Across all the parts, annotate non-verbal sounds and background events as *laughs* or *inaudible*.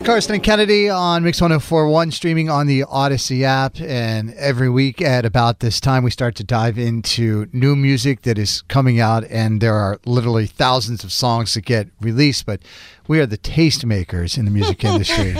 Carson and Kennedy on Mix 1041, streaming on the Audacy app. And every week at about this time, we start to dive into new music that is coming out. And there are literally thousands of songs that get released, but we are the tastemakers in the music *laughs* industry.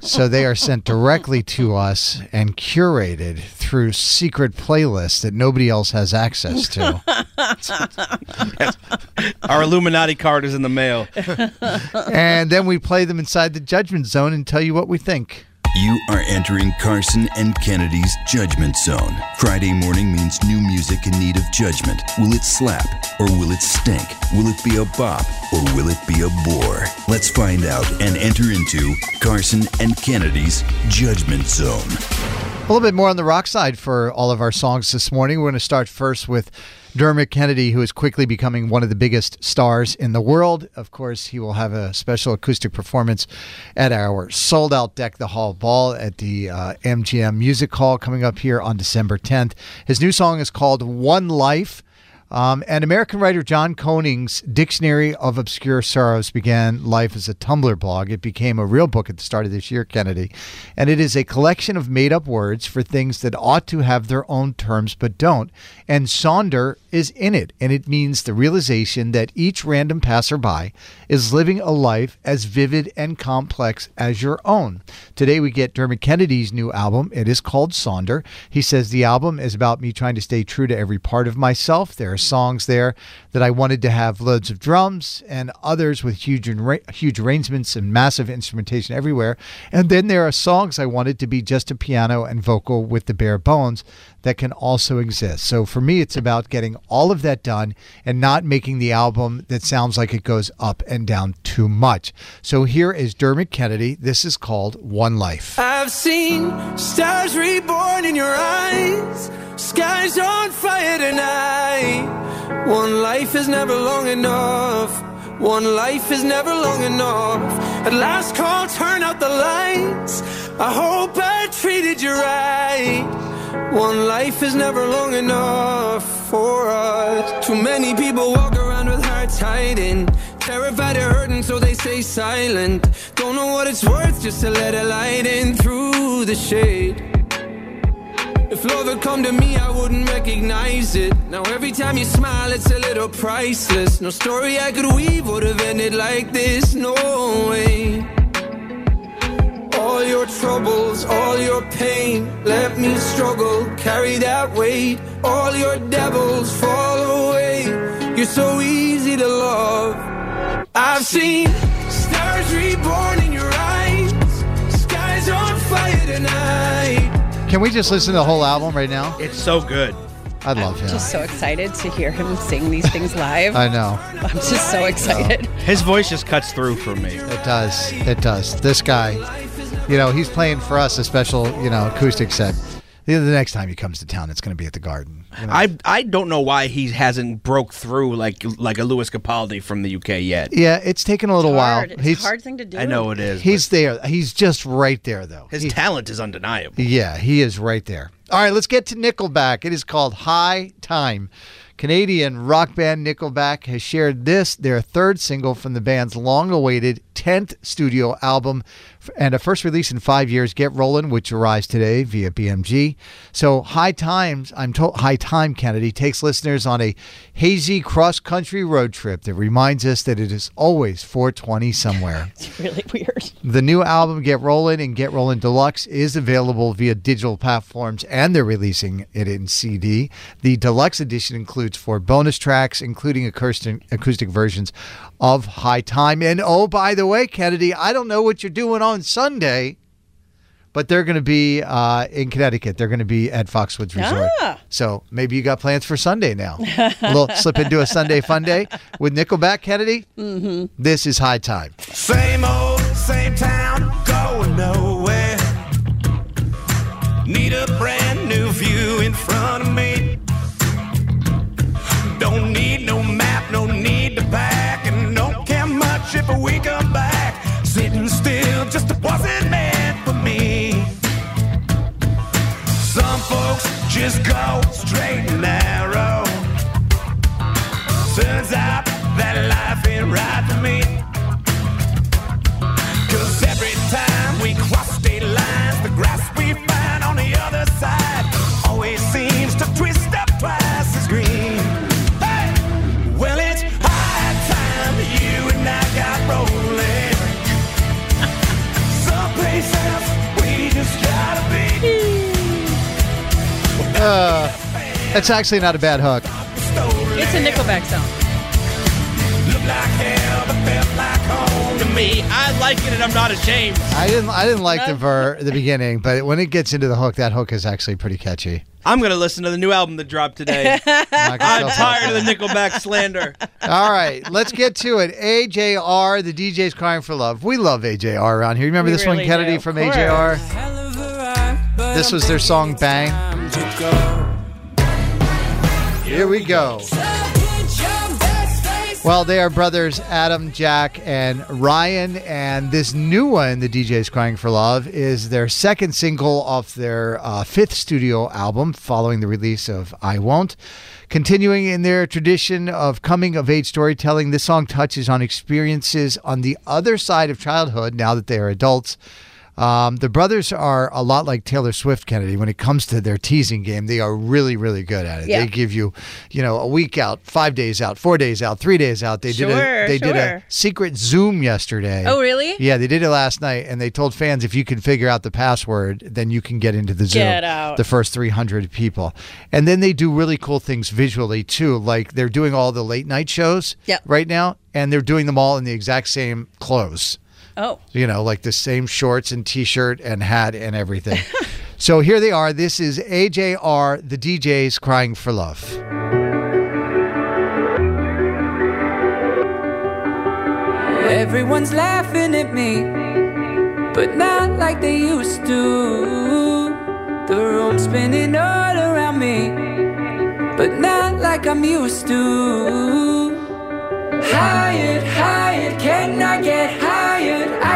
so they are sent directly to us and curated through secret playlists that nobody else has access to. *laughs* Our Illuminati card is in the mail. and then we play them inside the judgment zone and tell you what we think. You are entering Carson and Kennedy's Judgment Zone. Friday morning means new music in need of judgment. Will it slap or will it stink? Will it be a bop or will it be a bore? Let's find out and enter into Carson and Kennedy's Judgment Zone. A little bit more on the rock side for all of our songs this morning. We're going to start first with Dermot Kennedy, who is quickly becoming one of the biggest stars in the world. Of course, he will have a special acoustic performance at our sold out Deck the Hall Ball at the uh, MGM Music Hall coming up here on December 10th. His new song is called One Life. Um, and American writer John Koenig's Dictionary of Obscure Sorrows began life as a Tumblr blog. It became a real book at the start of this year, Kennedy. And it is a collection of made up words for things that ought to have their own terms but don't. And Sonder is in it. And it means the realization that each random passerby is living a life as vivid and complex as your own. Today we get Dermot Kennedy's new album. It is called Sonder. He says the album is about me trying to stay true to every part of myself. There songs there that I wanted to have loads of drums and others with huge huge arrangements and massive instrumentation everywhere. And then there are songs I wanted to be just a piano and vocal with the bare bones that can also exist. So for me, it's about getting all of that done and not making the album that sounds like it goes up and down too much. So here is Dermot Kennedy. This is called One Life. I've seen stars reborn in your eyes, skies on fire tonight. One life is never long enough. One life is never long enough. At last call, turn out the lights. I hope I treated you right. One life is never long enough for us. Too many people walk around with hearts hiding. Terrified of hurting, so they stay silent. Don't know what it's worth just to let a light in through the shade. If love had come to me, I wouldn't recognize it. Now every time you smile, it's a little priceless. No story I could weave would have ended like this. No way all your troubles, all your pain. Let me struggle, carry that weight. All your devils fall away. You're so easy to love. I've seen stars reborn in your eyes, skies on fire tonight. Can we just listen to the whole album right now? It's so good. I love him. I'm just so excited to hear him sing these things live. I know. I'm just so excited. *laughs* His voice just cuts through for me. It does. It does. This guy, you know, he's playing for us a special, you know, acoustic set. The, the next time he comes to town, it's going to be at the Garden. You know? I I don't know why he hasn't broke through like like a Lewis Capaldi from the UK yet. Yeah, it's taken a little It's while. It's He's a hard thing to do. I know it is. he's there. He's just right there, though. his He- talent is undeniable. Yeah, he is right there. All right, let's get to Nickelback. It is called High Time. Canadian rock band Nickelback has shared this, their third single from the band's long awaited 10th studio album and a first release in five years, Get Rollin', which arrives today via BMG. So High Times, I'm told High Time Kennedy takes listeners on a hazy cross country road trip that reminds us that it is always 420 somewhere. *laughs* It's really weird. The new album, Get Rollin' and Get Rollin' Deluxe, is available via digital platforms and they're releasing it in CD. The deluxe edition includes four bonus tracks, including acoustic, acoustic versions of High Time. And oh, by the way, Kennedy, I don't know what you're doing on Sunday, but they're going to be uh, in Connecticut. They're going to be at Foxwoods Resort. Ah. So maybe you got plans for Sunday now. a little *laughs* slip into a Sunday fun day with Nickelback, Kennedy. Mm-hmm. This is high time. Same old, same town, going nowhere. Need a brand new view in front of me. Don't need just go Uh, that's actually not a bad hook. It's a Nickelback song. Look like hell, but felt like home to me. Me, I like it and I'm not ashamed. I didn't. I didn't like the ver the beginning, but when it gets into the hook, that hook is actually pretty catchy. I'm gonna listen to the new album that dropped today. *laughs* I'm tired of the Nickelback slander. All right, let's get to it. AJR, the DJ's crying for love. We love AJR around here. You remember We this one, Kennedy, do, from. AJR? This was their song Bang. Here we go. Well, they are brothers Adam, Jack, and Ryan, and this new one, "The DJ's Crying for Love," is their second single off their uh, fifth studio album, following the release of "I Won't." Continuing in their tradition of coming of age storytelling, this song touches on experiences on the other side of childhood now that they are adults. Um, the brothers are a lot like Taylor Swift, Kennedy. When it comes to their teasing game, they are really, really good at it. Yeah. They give you, you know, a week out, five days out, four days out, three days out. They did a Sure, they did a secret Zoom yesterday. Oh, really? Yeah, they did it last night, and they told fans if you can figure out the password, then you can get into the Zoom. Get out. The first 300 people, and then they do really cool things visually too. Like they're doing all the late night shows Yep. right now, and they're doing them all in the exact same clothes Oh. you know, like the same shorts and t-shirt and hat and everything. *laughs* so here they are. This is AJR, the DJs crying for love. Everyone's laughing at me, but not like they used to. The room's spinning all around me, but not like I'm used to. Hired, hired, can I get hired?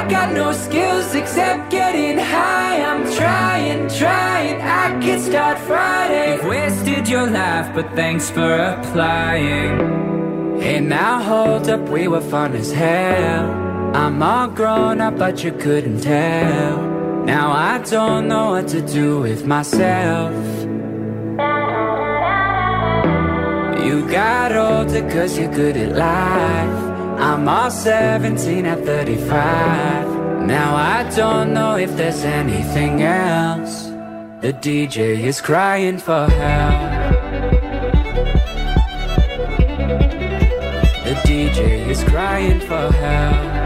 Got no skills except getting high. I'm trying, trying, I can start Friday. You've wasted your life, but thanks for applying. Hey, now hold up, we were fun as hell. I'm all grown up, but you couldn't tell. Now I don't know what to do with myself. You got older cause you're good at life. I'm all 17 at 35. Now I don't know if there's anything else. The DJ is crying for help. The DJ is crying for help.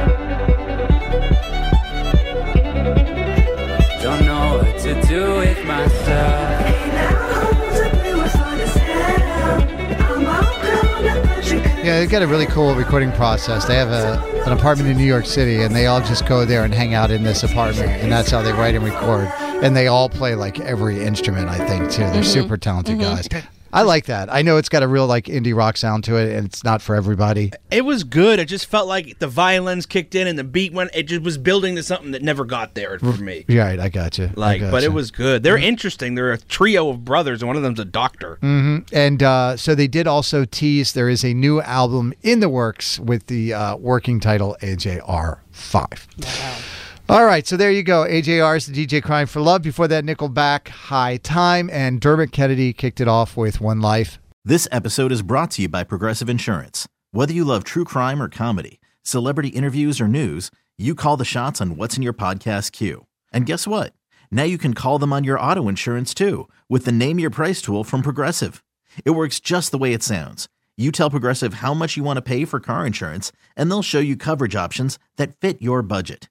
They've got a really cool recording process. They have a an apartment in New York City, and they all just go there and hang out in this apartment, and that's how they write and record. And they all play like every instrument, I think, too. They're mm-hmm. super talented mm-hmm. guys. I like that. I know it's got a real like indie rock sound to it, and it's not for everybody. It was good. It just felt like the violins kicked in and the beat went. It just was building to something that never got there for me. Right. I got you. Like, but it was good. They're interesting. They're a trio of brothers, and one of them's a doctor. And uh, so they did also tease there is a new album in the works with the uh, working title AJR Five. All right, so there you go. AJR's the DJ Crying for Love. Before that, Nickelback, High Time, and Dermot Kennedy kicked it off with One Life. This episode is brought to you by Progressive Insurance. Whether you love true crime or comedy, celebrity interviews or news, you call the shots on what's in your podcast queue. And guess what? Now you can call them on your auto insurance too with the Name Your Price tool from Progressive. It works just the way it sounds. You tell Progressive how much you want to pay for car insurance, and they'll show you coverage options that fit your budget.